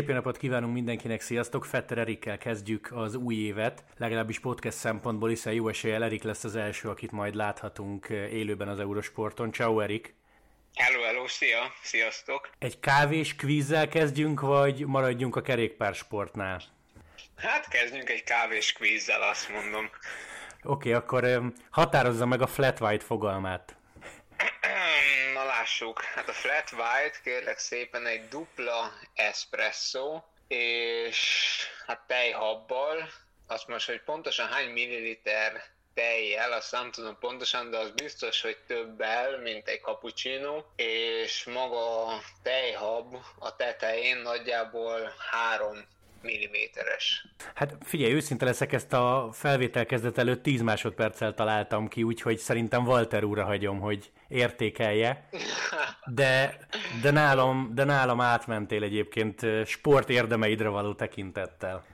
Szép napot kívánunk mindenkinek, sziasztok! Fetter Erikkel kezdjük az új évet, legalábbis podcast szempontból, hiszen jó eséllyel Erik lesz az első, akit majd láthatunk élőben az Eurosporton. Ciao Erik! Hello, hello, szia! Sziasztok! Egy kávés kvízzel kezdjünk, vagy maradjunk a kerékpársportnál? Hát kezdjünk egy kávés kvízzel, azt mondom. Oké, okay, akkor határozza meg a flat white fogalmát. Lássuk, hát a flat white kérlek szépen egy dupla espresso, és hát tejhabbal, azt most, hogy pontosan hány milliliter tejjel, azt nem tudom pontosan, de az biztos, hogy többel, mint egy cappuccino, és maga a tejhab a tetején nagyjából három milliméteres. Hát figyelj, őszinte leszek, ezt a felvétel kezdet előtt 10 másodperccel találtam ki, úgyhogy szerintem Walter úrra hagyom, hogy értékelje. De, de, nálam, de nálam átmentél egyébként sport érdemeidre való tekintettel.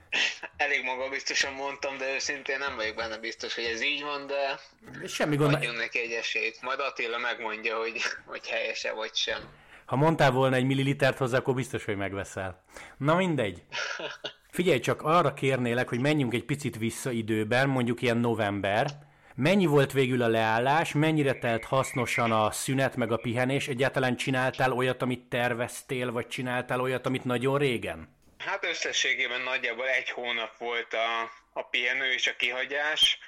Elég magabiztosan mondtam, de őszintén nem vagyok benne biztos, hogy ez így van, de Semmi gond. adjunk neki egy esélyt. Majd Attila megmondja, hogy, hogy helyese vagy sem. Ha mondtál volna egy millilitert hozzá, akkor biztos, hogy megveszel. Na mindegy. Figyelj csak, arra kérnélek, hogy menjünk egy picit vissza időben, mondjuk ilyen november. Mennyi volt végül a leállás, mennyire telt hasznosan a szünet meg a pihenés? Egyáltalán csináltál olyat, amit terveztél, vagy csináltál olyat, amit nagyon régen? Hát összességében nagyjából egy hónap volt a, a pihenő és a kihagyás.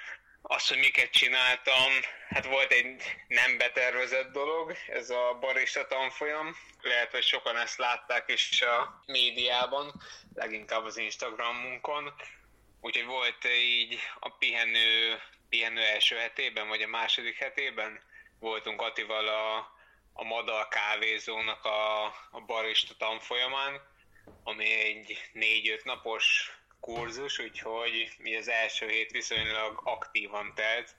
Azt, hogy miket csináltam, hát volt egy nem betervezett dolog, ez a barista tanfolyam. Lehet, hogy sokan ezt látták is a médiában, leginkább az Instagramunkon. Úgyhogy volt így a pihenő, pihenő első hetében, vagy a második hetében voltunk Atival a, a Madal kávézónak a, a barista tanfolyamán, ami egy négy-öt napos kurzus, úgyhogy mi az első hét viszonylag aktívan telt,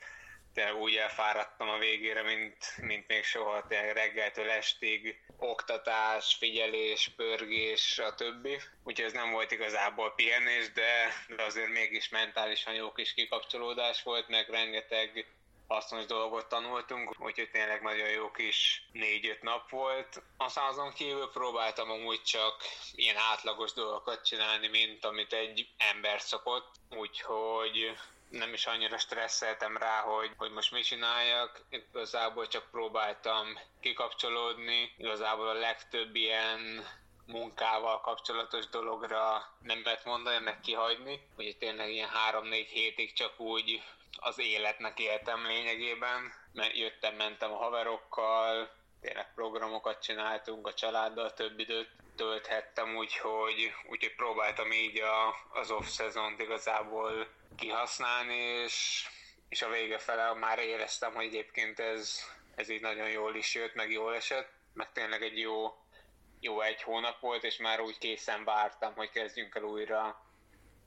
de úgy elfáradtam a végére, mint, mint még soha, tényleg reggeltől estig, oktatás, figyelés, pörgés, a többi. Úgyhogy ez nem volt igazából pihenés, de, de azért mégis mentálisan jó kis kikapcsolódás volt, meg rengeteg hasznos dolgot tanultunk, úgyhogy tényleg nagyon jó kis négy-öt nap volt. Aztán azon kívül próbáltam amúgy csak ilyen átlagos dolgokat csinálni, mint amit egy ember szokott, úgyhogy nem is annyira stresszeltem rá, hogy, hogy most mit csináljak. Igazából csak próbáltam kikapcsolódni. Igazából a legtöbb ilyen munkával kapcsolatos dologra nem lehet mondani, meg kihagyni. Ugye tényleg ilyen három-négy hétig csak úgy az életnek éltem lényegében, mert jöttem, mentem a haverokkal, tényleg programokat csináltunk a családdal, több időt tölthettem, úgyhogy, úgyhogy próbáltam így a, az off-szezont igazából kihasználni, és, és a vége fele már éreztem, hogy egyébként ez, ez így nagyon jól is jött, meg jól esett, meg tényleg egy jó, jó egy hónap volt, és már úgy készen vártam, hogy kezdjünk el újra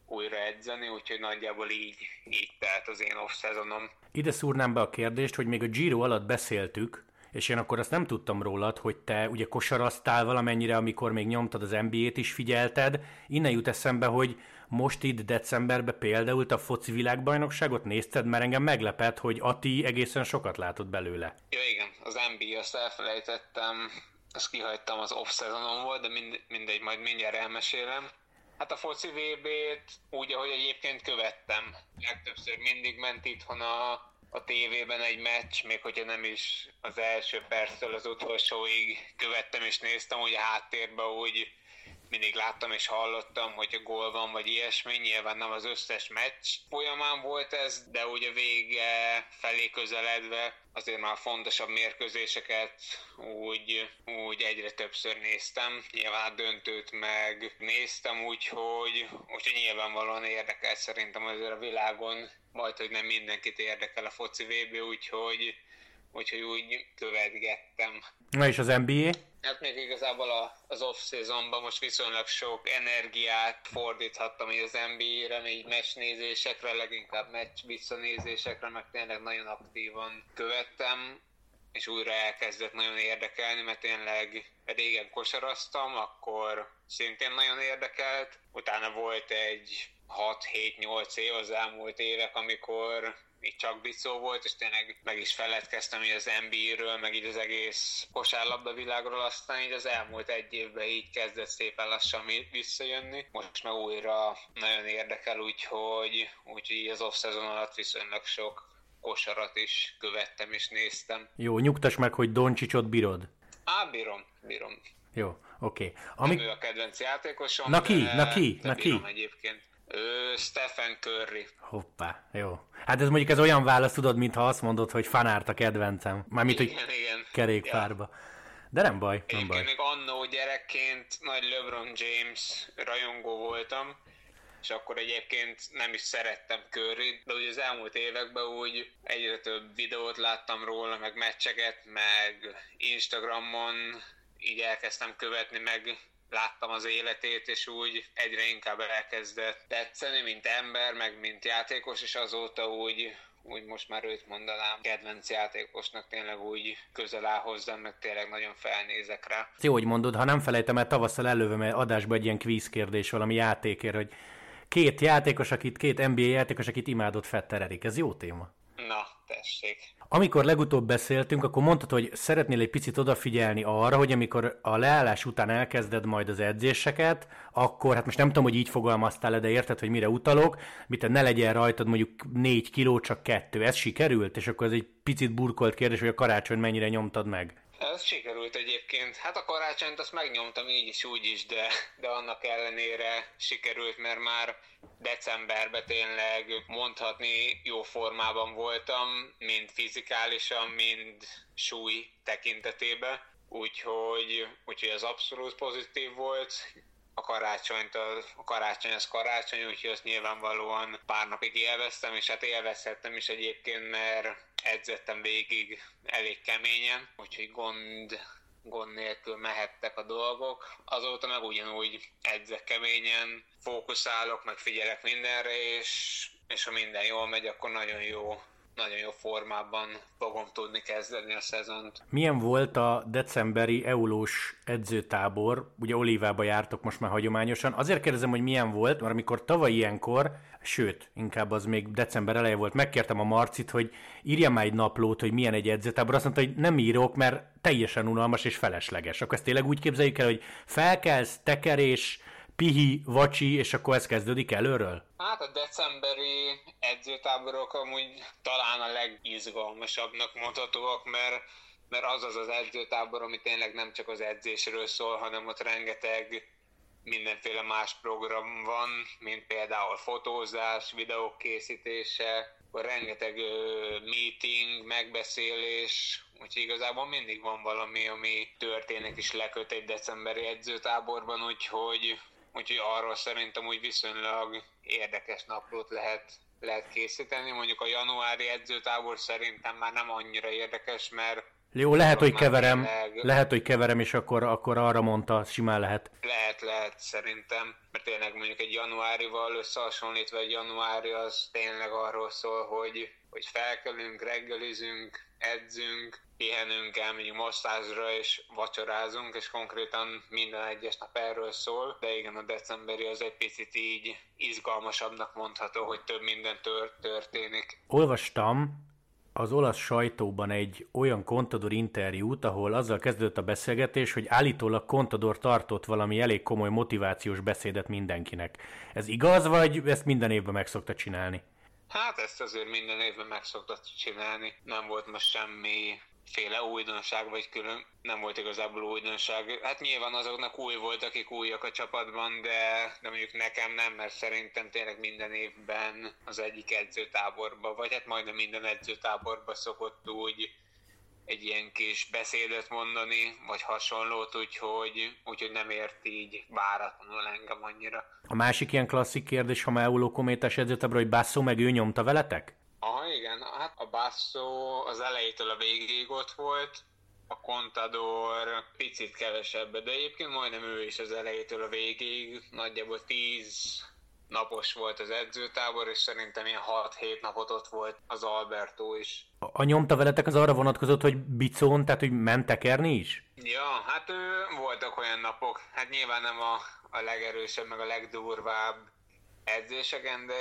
újra edzeni, úgyhogy nagyjából így, így telt az én off-szezonom. Ide szúrnám be a kérdést, hogy még a Giro alatt beszéltük, és én akkor azt nem tudtam rólad, hogy te ugye kosaraztál valamennyire, amikor még nyomtad az NBA-t is figyelted. Innen jut eszembe, hogy most itt decemberben például a foci világbajnokságot nézted, mert engem meglepett, hogy Ati egészen sokat látott belőle. Ja igen, az NBA, azt elfelejtettem, azt kihagytam, az off-szezonom volt, de mind, mindegy, majd mindjárt elmesélem. Hát a foci VB-t úgy, ahogy egyébként követtem. Legtöbbször mindig ment itthon a, a tévében egy meccs, még hogyha nem is az első perctől az utolsóig követtem és néztem, hogy a háttérben úgy mindig láttam és hallottam, hogy a gól van, vagy ilyesmi, nyilván nem az összes meccs folyamán volt ez, de ugye vége felé közeledve azért már fontosabb mérkőzéseket úgy, úgy egyre többször néztem. Nyilván döntőt meg néztem, úgyhogy, úgyhogy nyilvánvalóan érdekel szerintem azért a világon, majd, hogy nem mindenkit érdekel a foci VB, úgyhogy, úgyhogy úgy követgettem. Na és az NBA? Hát még igazából az off-seasonban most viszonylag sok energiát fordíthattam így az NBA-re, így meccs nézésekre, leginkább meccs visszanézésekre, meg tényleg nagyon aktívan követtem, és újra elkezdett nagyon érdekelni, mert tényleg régen kosaraztam, akkor szintén nagyon érdekelt. Utána volt egy 6-7-8 év az elmúlt évek, amikor így csak bicó volt, és tényleg meg is feledkeztem így az NBA-ről, meg így az egész kosárlabda világról, aztán így az elmúlt egy évben így kezdett szépen lassan visszajönni. Most meg újra nagyon érdekel, úgyhogy, úgyhogy az off-szezon alatt viszonylag sok kosarat is követtem és néztem. Jó, nyugtass meg, hogy Doncsicsot bírod. Á, bírom, bírom. Jó, oké. Okay. Ami... ő a kedvenc játékosom. Na ki, na ki, na ki? egyébként. Ő Stephen Curry. Hoppá, jó. Hát ez mondjuk ez olyan válasz, tudod, mintha azt mondod, hogy fanárt a kedvencem. Mármint, hogy igen. kerékpárba. Ja. De nem baj, nem Egyébként baj. még annó gyerekként nagy LeBron James rajongó voltam, és akkor egyébként nem is szerettem curry de ugye az elmúlt években úgy egyre több videót láttam róla, meg meccseket, meg Instagramon így elkezdtem követni, meg láttam az életét, és úgy egyre inkább elkezdett tetszeni, mint ember, meg mint játékos, és azóta úgy úgy most már őt mondanám kedvenc játékosnak, tényleg úgy közel áll hozzám, meg tényleg nagyon felnézek rá. Jó, hogy mondod, ha nem felejtem el, tavasszal elővem egy adásba egy ilyen kvíz kérdés valami játékért, hogy két játékos, akit, két NBA játékos, akit imádott Fetter Erik. Ez jó téma. Na, tessék. Amikor legutóbb beszéltünk, akkor mondtad, hogy szeretnél egy picit odafigyelni arra, hogy amikor a leállás után elkezded majd az edzéseket, akkor, hát most nem tudom, hogy így fogalmaztál de érted, hogy mire utalok, mit ne legyen rajtad mondjuk négy kiló, csak kettő. Ez sikerült? És akkor ez egy picit burkolt kérdés, hogy a karácsony mennyire nyomtad meg. Ez sikerült egyébként. Hát a karácsonyt azt megnyomtam így is, úgy is, de, de annak ellenére sikerült, mert már decemberben tényleg mondhatni jó formában voltam, mind fizikálisan, mind súly tekintetében. Úgyhogy, úgyhogy az abszolút pozitív volt a karácsonyt, a, karácsony az karácsony, úgyhogy azt nyilvánvalóan pár napig élveztem, és hát élvezhettem is egyébként, mert edzettem végig elég keményen, úgyhogy gond, gond nélkül mehettek a dolgok. Azóta meg ugyanúgy edzek keményen, fókuszálok, meg figyelek mindenre, és, és ha minden jól megy, akkor nagyon jó nagyon jó formában fogom tudni kezdeni a szezont. Milyen volt a decemberi eulós edzőtábor? Ugye Olivába jártok most már hagyományosan. Azért kérdezem, hogy milyen volt, mert amikor tavaly ilyenkor, sőt, inkább az még december eleje volt, megkértem a Marcit, hogy írja már egy naplót, hogy milyen egy edzőtábor. Azt mondta, hogy nem írok, mert teljesen unalmas és felesleges. Akkor ezt tényleg úgy képzeljük el, hogy felkelsz, tekerés, pihi, vacsi, és akkor ez kezdődik előről? Hát a decemberi edzőtáborok amúgy talán a legizgalmasabbnak mondhatóak, mert mert az az az edzőtábor, ami tényleg nem csak az edzésről szól, hanem ott rengeteg mindenféle más program van, mint például fotózás, videók készítése, rengeteg meeting, megbeszélés, úgyhogy igazából mindig van valami, ami történik és leköt egy decemberi edzőtáborban, úgyhogy úgyhogy arról szerintem úgy viszonylag érdekes naplót lehet, lehet készíteni. Mondjuk a januári edzőtábor szerintem már nem annyira érdekes, mert jó, lehet, hogy keverem, tényleg... lehet, hogy keverem, és akkor, akkor arra mondta, simán lehet. Lehet, lehet, szerintem, mert tényleg mondjuk egy januárival összehasonlítva egy januári az tényleg arról szól, hogy, hogy felkelünk, reggelizünk, edzünk, pihenünk, elmegyünk masszázsra és vacsorázunk, és konkrétan minden egyes nap erről szól, de igen, a decemberi az egy picit így izgalmasabbnak mondható, hogy több minden tört, történik. Olvastam az olasz sajtóban egy olyan Contador interjút, ahol azzal kezdődött a beszélgetés, hogy állítólag Contador tartott valami elég komoly motivációs beszédet mindenkinek. Ez igaz, vagy ezt minden évben meg szokta csinálni? Hát ezt azért minden évben meg szokta csinálni. Nem volt most semmi féle újdonság, vagy külön nem volt igazából újdonság. Hát nyilván azoknak új volt, akik újak a csapatban, de, de mondjuk nekem nem, mert szerintem tényleg minden évben az egyik edzőtáborba, vagy hát majdnem minden edzőtáborba szokott úgy egy ilyen kis beszédet mondani, vagy hasonlót, úgyhogy, úgyhogy nem ért így váratlanul engem annyira. A másik ilyen klasszik kérdés, ha már Euló kométás edzőtábor, hogy Basso meg ő nyomta veletek? Aha, igen. Hát a Basso az elejétől a végéig ott volt, a Contador picit kevesebb, de egyébként majdnem ő is az elejétől a végéig, nagyjából 10 napos volt az edzőtábor, és szerintem ilyen 6-7 napot ott volt az Alberto is. A, a nyomta veletek az arra vonatkozott, hogy bicón, tehát hogy ment tekerni is? Ja, hát ő, voltak olyan napok, hát nyilván nem a, a legerősebb, meg a legdurvább edzéseken, de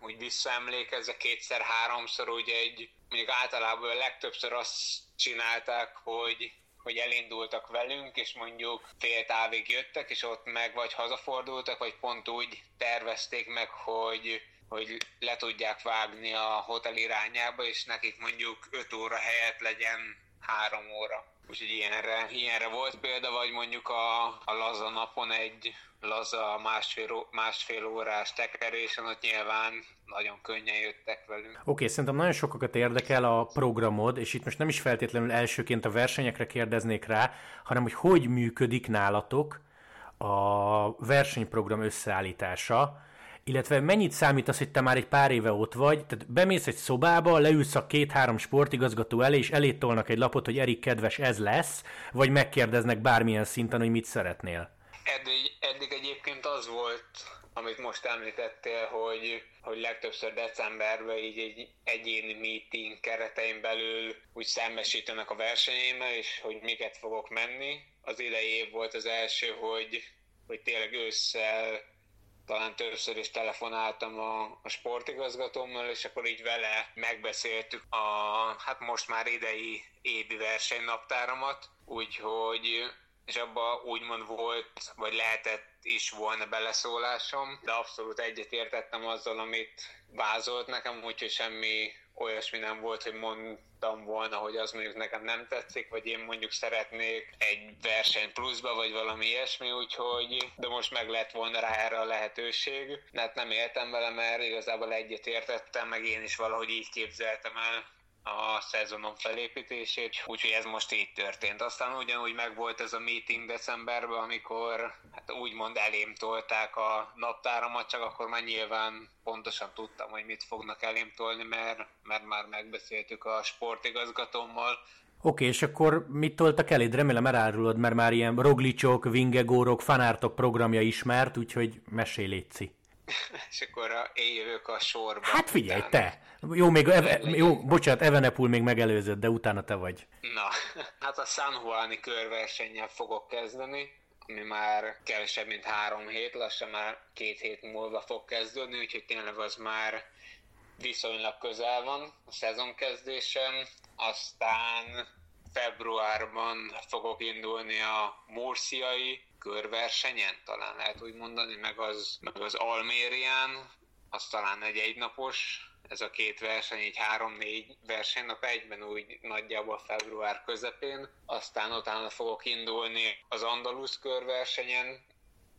úgy visszaemlékezve kétszer-háromszor ugye egy, mondjuk általában legtöbbször azt csinálták, hogy hogy elindultak velünk, és mondjuk fél távig jöttek, és ott meg vagy hazafordultak, vagy pont úgy tervezték meg, hogy hogy le tudják vágni a hotel irányába, és nekik mondjuk 5 óra helyett legyen 3 óra. Úgyhogy ilyenre, ilyenre volt példa, vagy mondjuk a, a laza napon egy laza másfél, másfél órás tekerésen, ott nyilván nagyon könnyen jöttek velünk. Oké, okay, szerintem nagyon sokakat érdekel a programod, és itt most nem is feltétlenül elsőként a versenyekre kérdeznék rá, hanem hogy hogy működik nálatok a versenyprogram összeállítása, illetve mennyit számít az, hogy te már egy pár éve ott vagy, tehát bemész egy szobába, leülsz a két-három sportigazgató elé, és elé tolnak egy lapot, hogy Erik kedves, ez lesz, vagy megkérdeznek bármilyen szinten, hogy mit szeretnél? Eddig, eddig egyébként az volt, amit most említettél, hogy, hogy legtöbbször decemberben így egy egyéni meeting keretein belül úgy szembesítenek a versenyémmel, és hogy miket fogok menni. Az idei év volt az első, hogy, hogy tényleg ősszel talán többször is telefonáltam a, a sportigazgatómmal, és akkor így vele megbeszéltük a, hát most már idei évi versenynaptáramat, úgyhogy és abban úgymond volt, vagy lehetett is volna beleszólásom, de abszolút egyetértettem azzal, amit vázolt nekem, úgyhogy semmi olyasmi nem volt, hogy mondtam volna, hogy az mondjuk nekem nem tetszik, vagy én mondjuk szeretnék egy verseny pluszba, vagy valami ilyesmi, úgyhogy, de most meg lett volna rá erre a lehetőség. Hát nem éltem vele, mert igazából egyet értettem, meg én is valahogy így képzeltem el a szezonon felépítését, úgyhogy ez most így történt. Aztán ugyanúgy megvolt ez a meeting decemberben, amikor hát úgymond elém tolták a naptáramat, csak akkor már nyilván pontosan tudtam, hogy mit fognak elém tolni, mert, mert már megbeszéltük a sportigazgatómmal, Oké, okay, és akkor mit toltak eléd? Remélem elárulod, mert már ilyen roglicsok, vingegórok, fanártok programja ismert, úgyhogy mesélj létszi. és akkor a, én jövök a sorba. Hát figyelj, utána. te! Jó, még, eve, jó, bocsánat, Evenepul még megelőzött, de utána te vagy. Na, hát a San Juani körversennyel fogok kezdeni, ami már kevesebb, mint három hét, lassan már két hét múlva fog kezdődni, úgyhogy tényleg az már viszonylag közel van a szezon kezdésen. Aztán februárban fogok indulni a Murciai körversenyen, talán lehet úgy mondani, meg az, meg az Almérián, az talán egy egynapos, ez a két verseny, egy három-négy versenynap egyben úgy nagyjából február közepén, aztán utána fogok indulni az Andalusz körversenyen,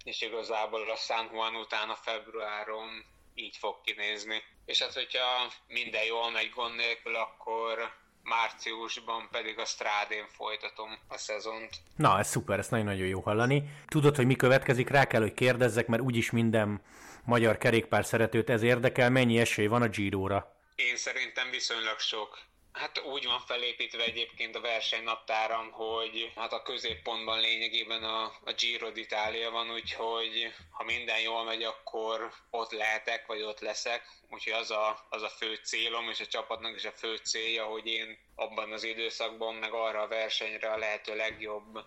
és igazából a San Juan után a februáron így fog kinézni. És hát, hogyha minden jól megy gond nélkül, akkor márciusban pedig a strádén folytatom a szezont. Na, ez szuper, ez nagyon-nagyon jó hallani. Tudod, hogy mi következik, rá kell, hogy kérdezzek, mert úgyis minden magyar kerékpár szeretőt ez érdekel, mennyi esély van a Giro-ra? Én szerintem viszonylag sok. Hát úgy van felépítve egyébként a versenynaptáram, hogy hát a középpontban lényegében a, a Giro d'Italia van, úgyhogy ha minden jól megy, akkor ott lehetek, vagy ott leszek. Úgyhogy az a, az a fő célom, és a csapatnak is a fő célja, hogy én abban az időszakban, meg arra a versenyre a lehető legjobb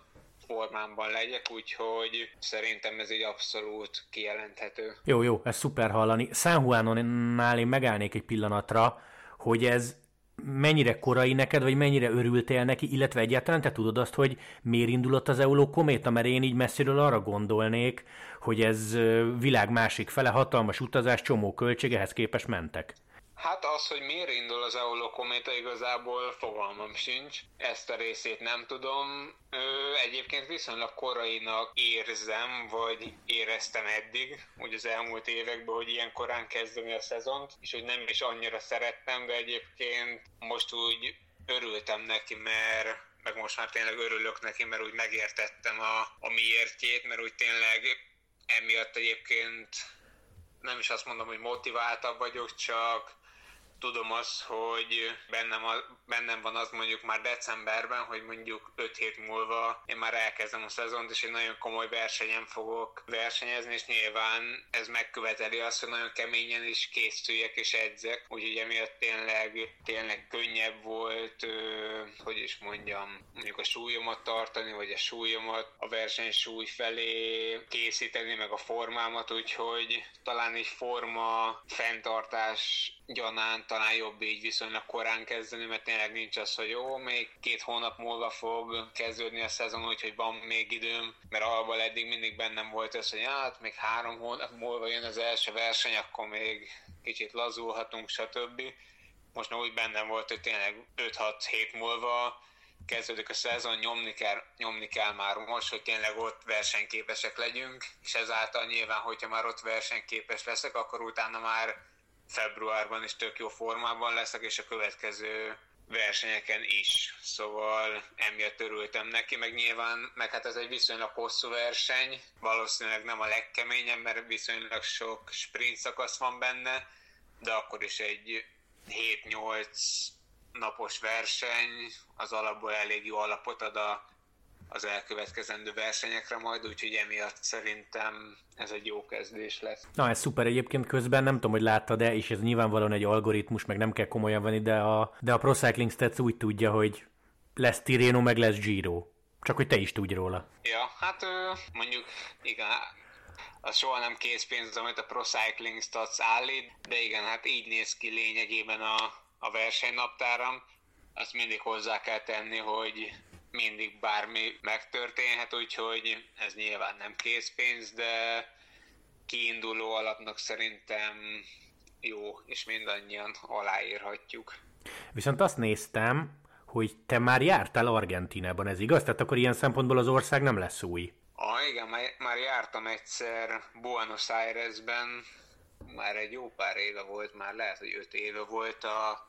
formámban legyek, úgyhogy szerintem ez egy abszolút kijelenthető. Jó, jó, ez szuper hallani. San Juanonnál én megállnék egy pillanatra, hogy ez mennyire korai neked, vagy mennyire örültél neki, illetve egyáltalán te tudod azt, hogy miért indulott az Euló kométa, mert én így messziről arra gondolnék, hogy ez világ másik fele, hatalmas utazás, csomó költségehez képes mentek. Hát az, hogy miért indul az Eolo kométa, igazából fogalmam sincs. Ezt a részét nem tudom. Ö, egyébként viszonylag korainak érzem, vagy éreztem eddig, úgy az elmúlt években, hogy ilyen korán kezdeni a szezont, és hogy nem is annyira szerettem, de egyébként most úgy örültem neki, mert meg most már tényleg örülök neki, mert úgy megértettem a, a miértjét, mert úgy tényleg emiatt egyébként nem is azt mondom, hogy motiváltabb vagyok, csak tudom azt, hogy bennem, a, bennem van az mondjuk már decemberben, hogy mondjuk 5 hét múlva én már elkezdem a szezont, és egy nagyon komoly versenyen fogok versenyezni, és nyilván ez megköveteli azt, hogy nagyon keményen is készüljek és edzek, úgyhogy emiatt tényleg, tényleg könnyebb volt, hogy is mondjam, mondjuk a súlyomat tartani, vagy a súlyomat a versenysúly felé készíteni, meg a formámat, úgyhogy talán egy forma fenntartás gyanán talán jobb így viszonylag korán kezdeni, mert tényleg nincs az, hogy jó, még két hónap múlva fog kezdődni a szezon, úgyhogy van még időm, mert alapból eddig mindig bennem volt az, hogy hát még három hónap múlva jön az első verseny, akkor még kicsit lazulhatunk, stb. Most már úgy bennem volt, hogy tényleg 5-6 hét múlva kezdődik a szezon, nyomni kell, nyomni kell már most, hogy tényleg ott versenyképesek legyünk, és ezáltal nyilván, hogyha már ott versenyképes leszek, akkor utána már februárban is tök jó formában leszek, és a következő versenyeken is. Szóval emiatt örültem neki, meg nyilván, meg hát ez egy viszonylag hosszú verseny, valószínűleg nem a legkeményebb, mert viszonylag sok sprint szakasz van benne, de akkor is egy 7-8 napos verseny az alapból elég jó alapot ad a az elkövetkezendő versenyekre majd, úgyhogy emiatt szerintem ez egy jó kezdés lesz. Na, ez szuper egyébként közben, nem tudom, hogy láttad de és ez nyilvánvalóan egy algoritmus, meg nem kell komolyan venni, de a, de a Pro Cycling Stats úgy tudja, hogy lesz Tireno, meg lesz Giro. Csak hogy te is tudj róla. Ja, hát mondjuk igen, az soha nem készpénz, amit a Pro Cycling Stats állít, de igen, hát így néz ki lényegében a, a versenynaptáram. Azt mindig hozzá kell tenni, hogy mindig bármi megtörténhet, úgyhogy ez nyilván nem készpénz, de kiinduló alapnak szerintem jó, és mindannyian aláírhatjuk. Viszont azt néztem, hogy te már jártál Argentinában, ez igaz? Tehát akkor ilyen szempontból az ország nem lesz új. Ah, igen, már, már jártam egyszer Buenos Airesben, már egy jó pár éve volt, már lehet, hogy öt éve volt a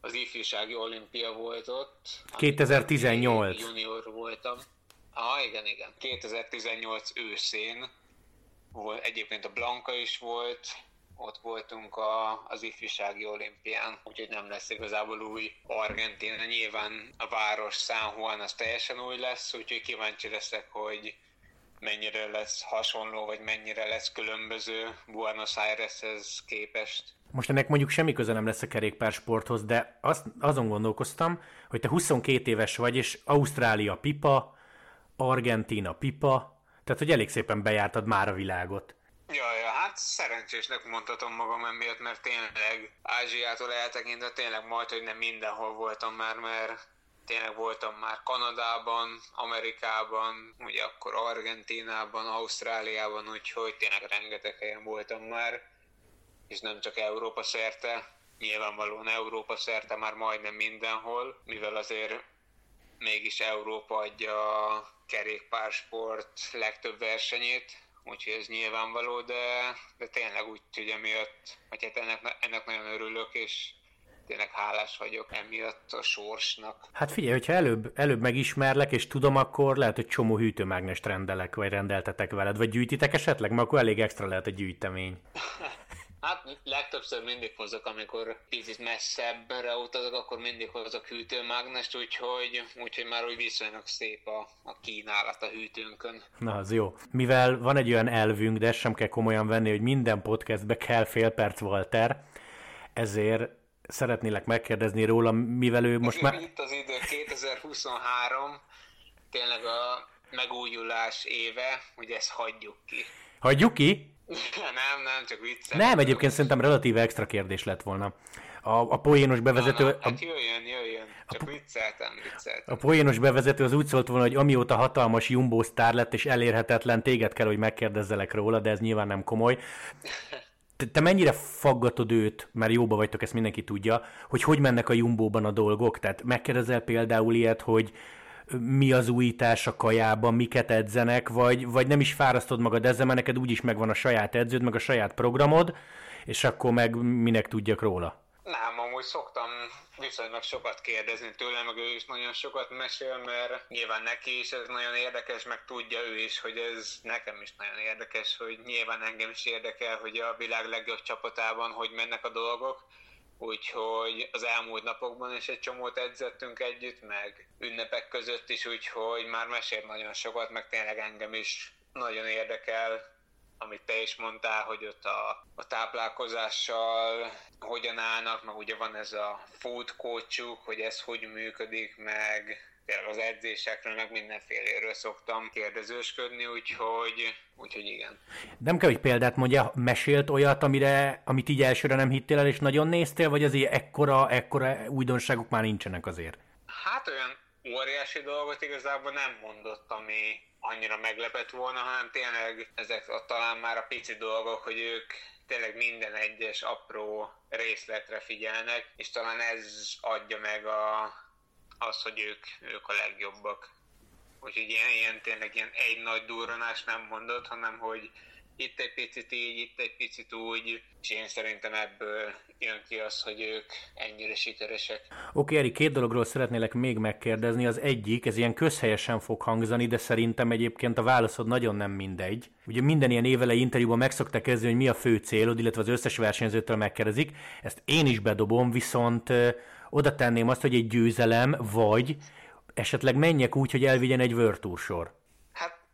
az ifjúsági olimpia volt ott. 2018. Junior voltam. Ah, igen, igen. 2018 őszén volt, egyébként a Blanka is volt, ott voltunk a, az ifjúsági olimpián, úgyhogy nem lesz igazából új Argentina. Nyilván a város San Juan az teljesen új lesz, úgyhogy kíváncsi leszek, hogy mennyire lesz hasonló, vagy mennyire lesz különböző Buenos Aireshez képest. Most ennek mondjuk semmi köze nem lesz a kerékpársporthoz, de azt, azon gondolkoztam, hogy te 22 éves vagy, és Ausztrália pipa, Argentina pipa, tehát hogy elég szépen bejártad már a világot. Ja, ja, hát szerencsésnek mondhatom magam emiatt, mert tényleg Ázsiától eltekintve tényleg majd, hogy nem mindenhol voltam már, mert tényleg voltam már Kanadában, Amerikában, ugye akkor Argentínában, Ausztráliában, úgyhogy tényleg rengeteg helyen voltam már, és nem csak Európa szerte, nyilvánvalóan Európa szerte már majdnem mindenhol, mivel azért mégis Európa adja a kerékpársport legtöbb versenyét, úgyhogy ez nyilvánvaló, de, de tényleg úgy, hogy emiatt, hogy hát ennek, ennek nagyon örülök, és tényleg hálás vagyok emiatt a sorsnak. Hát figyelj, hogyha előbb, előbb megismerlek és tudom, akkor lehet, hogy csomó hűtőmágnest rendelek, vagy rendeltetek veled, vagy gyűjtitek esetleg, mert akkor elég extra lehet a gyűjtemény. Hát legtöbbször mindig hozok, amikor picit messzebbre utazok, akkor mindig hozok hűtőmágnest, úgyhogy, úgyhogy már úgy viszonylag szép a, a kínálat a hűtőnkön. Na, az jó. Mivel van egy olyan elvünk, de ezt sem kell komolyan venni, hogy minden podcastbe kell fél perc Walter, ezért szeretnélek megkérdezni róla, mivel ő most már... Itt az idő 2023, tényleg a megújulás éve, hogy ezt hagyjuk ki. Hagyjuk ki? nem, nem, csak viccelem. Nem, egyébként szerintem relatíve extra kérdés lett volna. A, a poénos bevezető... Na, na, hát jöjjön, jöjjön. Csak a, vicceltem, vicceltem. A poénos bevezető az úgy szólt volna, hogy amióta hatalmas Jumbo sztár lett és elérhetetlen, téged kell, hogy megkérdezzelek róla, de ez nyilván nem komoly. Te, te mennyire faggatod őt, mert jóba vagytok, ezt mindenki tudja, hogy hogy mennek a Jumbóban a dolgok? Tehát megkérdezel például ilyet, hogy mi az újítás a kajában, miket edzenek, vagy, vagy nem is fárasztod magad ezzel, mert neked úgyis megvan a saját edződ, meg a saját programod, és akkor meg minek tudjak róla? Nem, amúgy szoktam viszonylag sokat kérdezni tőle, meg ő is nagyon sokat mesél, mert nyilván neki is ez nagyon érdekes, meg tudja ő is, hogy ez nekem is nagyon érdekes, hogy nyilván engem is érdekel, hogy a világ legjobb csapatában hogy mennek a dolgok, úgyhogy az elmúlt napokban is egy csomót edzettünk együtt, meg ünnepek között is, úgyhogy már mesél nagyon sokat, meg tényleg engem is nagyon érdekel, amit te is mondtál, hogy ott a, a táplálkozással hogyan állnak, meg ugye van ez a food coachuk, hogy ez hogy működik, meg tényleg az edzésekről, meg mindenféléről szoktam kérdezősködni, úgyhogy, úgyhogy igen. Nem kell, hogy példát mondja, mesélt olyat, amire, amit így elsőre nem hittél el, és nagyon néztél, vagy azért ekkora, ekkora újdonságok már nincsenek azért? Hát olyan óriási dolgot igazából nem mondott, ami annyira meglepett volna, hanem tényleg ezek a, talán már a pici dolgok, hogy ők tényleg minden egyes apró részletre figyelnek, és talán ez adja meg a, az, hogy ők, ők a legjobbak. Úgyhogy ilyen, ilyen tényleg ilyen egy nagy durranás nem mondott, hanem hogy itt egy picit így, itt egy picit úgy, és én szerintem ebből jön ki az, hogy ők ennyire sikeresek. Oké, okay, Eri, két dologról szeretnélek még megkérdezni. Az egyik, ez ilyen közhelyesen fog hangzani, de szerintem egyébként a válaszod nagyon nem mindegy. Ugye minden ilyen évelei interjúban meg szokták kezdeni, hogy mi a fő célod, illetve az összes versenyzőtől megkérdezik. Ezt én is bedobom, viszont oda tenném azt, hogy egy győzelem, vagy esetleg menjek úgy, hogy elvigyen egy World Tour sor. Hát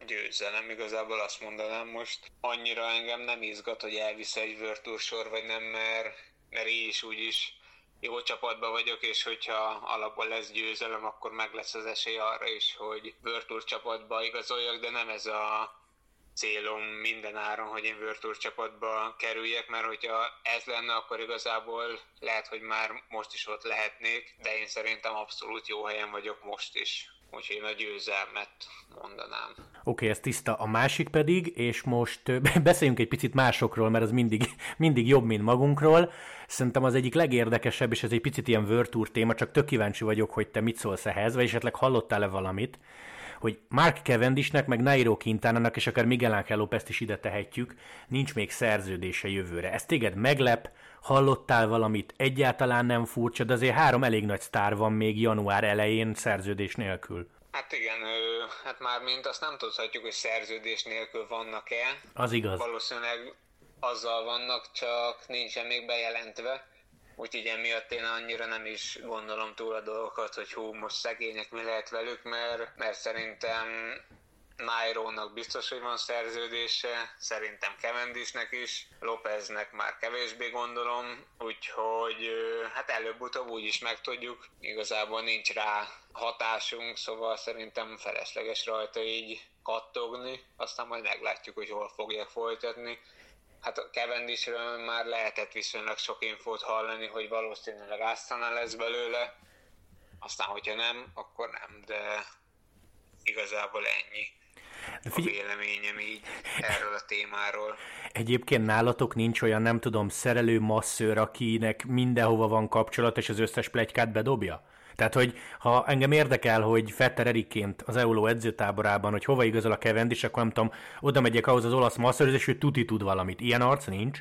győzelem, igazából azt mondanám most. Annyira engem nem izgat, hogy elvisz egy World Tour sor, vagy nem, mert, mert én is úgyis jó csapatban vagyok, és hogyha alapból lesz győzelem, akkor meg lesz az esély arra is, hogy Tour csapatba igazoljak, de nem ez a célom minden áron, hogy én Tour csapatba kerüljek, mert hogyha ez lenne, akkor igazából lehet, hogy már most is ott lehetnék, de én szerintem abszolút jó helyen vagyok most is. Úgyhogy én a győzelmet mondanám. Oké, okay, ez tiszta. A másik pedig, és most beszéljünk egy picit másokról, mert az mindig, mindig jobb, mint magunkról. Szerintem az egyik legérdekesebb, és ez egy picit ilyen Tour téma, csak tök kíváncsi vagyok, hogy te mit szólsz ehhez, vagy esetleg hallottál-e valamit hogy Mark Cavendishnek, meg Nairo Quintánának, és akár Miguel Ángel lópez is ide tehetjük, nincs még szerződése jövőre. Ez téged meglep, hallottál valamit, egyáltalán nem furcsa, de azért három elég nagy sztár van még január elején szerződés nélkül. Hát igen, hát már mint azt nem tudhatjuk, hogy szerződés nélkül vannak-e. Az igaz. Valószínűleg azzal vannak, csak nincsen még bejelentve. Úgyhogy emiatt én annyira nem is gondolom túl a dolgokat, hogy hú, most szegények mi lehet velük, mert, mert szerintem Nairónak biztos, hogy van szerződése, szerintem Kevendisnek is, Lopeznek már kevésbé gondolom, úgyhogy hát előbb-utóbb úgy is megtudjuk, igazából nincs rá hatásunk, szóval szerintem felesleges rajta így kattogni, aztán majd meglátjuk, hogy hol fogják folytatni. Hát a Cavendishről már lehetett viszonylag sok infót hallani, hogy valószínűleg Astana lesz belőle, aztán hogyha nem, akkor nem, de igazából ennyi a véleményem így erről a témáról. Egyébként nálatok nincs olyan, nem tudom, szerelő masszőr, akinek mindenhova van kapcsolat, és az összes plegykát bedobja? Tehát, hogy ha engem érdekel, hogy Fetter Erikként az Euló edzőtáborában, hogy hova igazol a Cavendish, akkor nem tudom, oda megyek ahhoz az olasz masszörhöz, és ő tuti tud valamit. Ilyen arc nincs?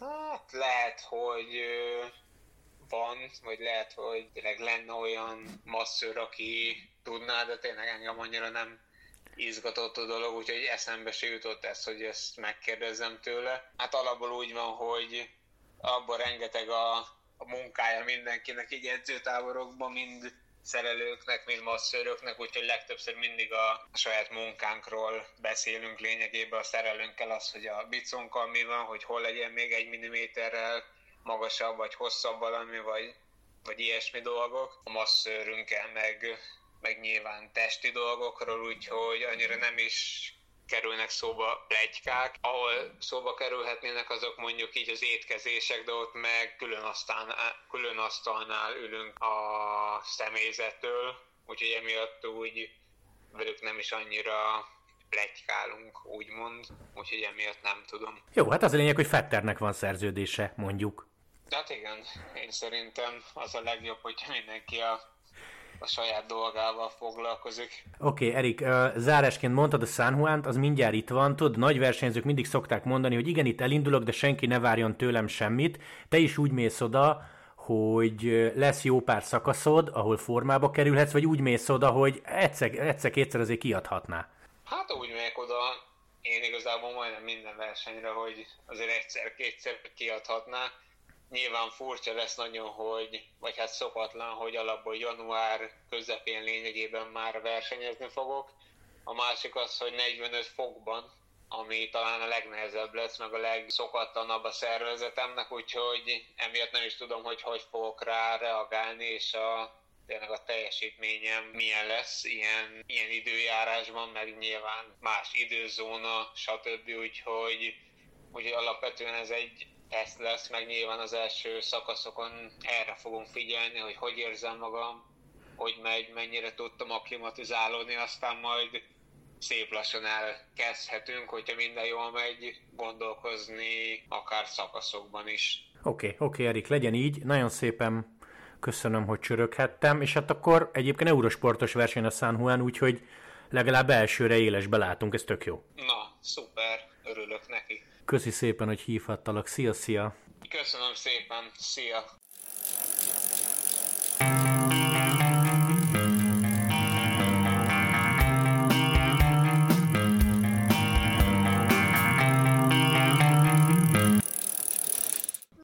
Hát lehet, hogy van, vagy lehet, hogy tényleg lenne olyan masször, aki tudná, de tényleg engem annyira nem izgatott a dolog, úgyhogy eszembe se jutott ez, hogy ezt megkérdezzem tőle. Hát alapból úgy van, hogy abban rengeteg a a munkája mindenkinek így edzőtáborokban, mind szerelőknek, mind masszöröknek, úgyhogy legtöbbször mindig a saját munkánkról beszélünk lényegében a szerelőnkkel az, hogy a bicunkkal mi van, hogy hol legyen még egy milliméterrel magasabb vagy hosszabb valami, vagy, vagy ilyesmi dolgok. A masszőrünkkel meg, meg nyilván testi dolgokról, úgyhogy annyira nem is kerülnek szóba plegykák, ahol szóba kerülhetnének azok mondjuk így az étkezések, de ott meg külön, asztán, külön asztalnál ülünk a személyzettől, úgyhogy emiatt úgy velük nem is annyira plegykálunk, úgymond, úgyhogy emiatt nem tudom. Jó, hát az a lényeg, hogy Fetternek van szerződése, mondjuk. Hát igen, én szerintem az a legjobb, hogy mindenki a a saját dolgával foglalkozik. Oké, okay, Erik, zárásként mondtad a San juan az mindjárt itt van. Tudod, nagy versenyzők mindig szokták mondani, hogy igen, itt elindulok, de senki ne várjon tőlem semmit. Te is úgy mész oda, hogy lesz jó pár szakaszod, ahol formába kerülhetsz, vagy úgy mész oda, hogy egyszer, egyszer-kétszer azért kiadhatná. Hát úgy megyek oda, én igazából majdnem minden versenyre, hogy azért egyszer-kétszer kiadhatná, nyilván furcsa lesz nagyon, hogy, vagy hát szokatlan, hogy alapból január közepén lényegében már versenyezni fogok. A másik az, hogy 45 fokban, ami talán a legnehezebb lesz, meg a legszokatlanabb a szervezetemnek, úgyhogy emiatt nem is tudom, hogy hogy fogok rá reagálni, és a tényleg a teljesítményem milyen lesz ilyen, ilyen időjárásban, meg nyilván más időzóna, stb. Úgyhogy, úgyhogy alapvetően ez egy teszt lesz, meg nyilván az első szakaszokon erre fogunk figyelni, hogy hogy érzem magam, hogy megy, mennyire tudtam aklimatizálódni, aztán majd szép lassan elkezdhetünk, hogyha minden jól megy, gondolkozni akár szakaszokban is. Oké, okay, oké, okay, Erik, legyen így. Nagyon szépen köszönöm, hogy csöröghettem, és hát akkor egyébként eurosportos verseny a San Juan, úgyhogy legalább elsőre élesbe látunk, ez tök jó. Na, szuper, örülök neki. Köszi szépen, hogy hívhattalak. Szia, szia! Köszönöm szépen, szia!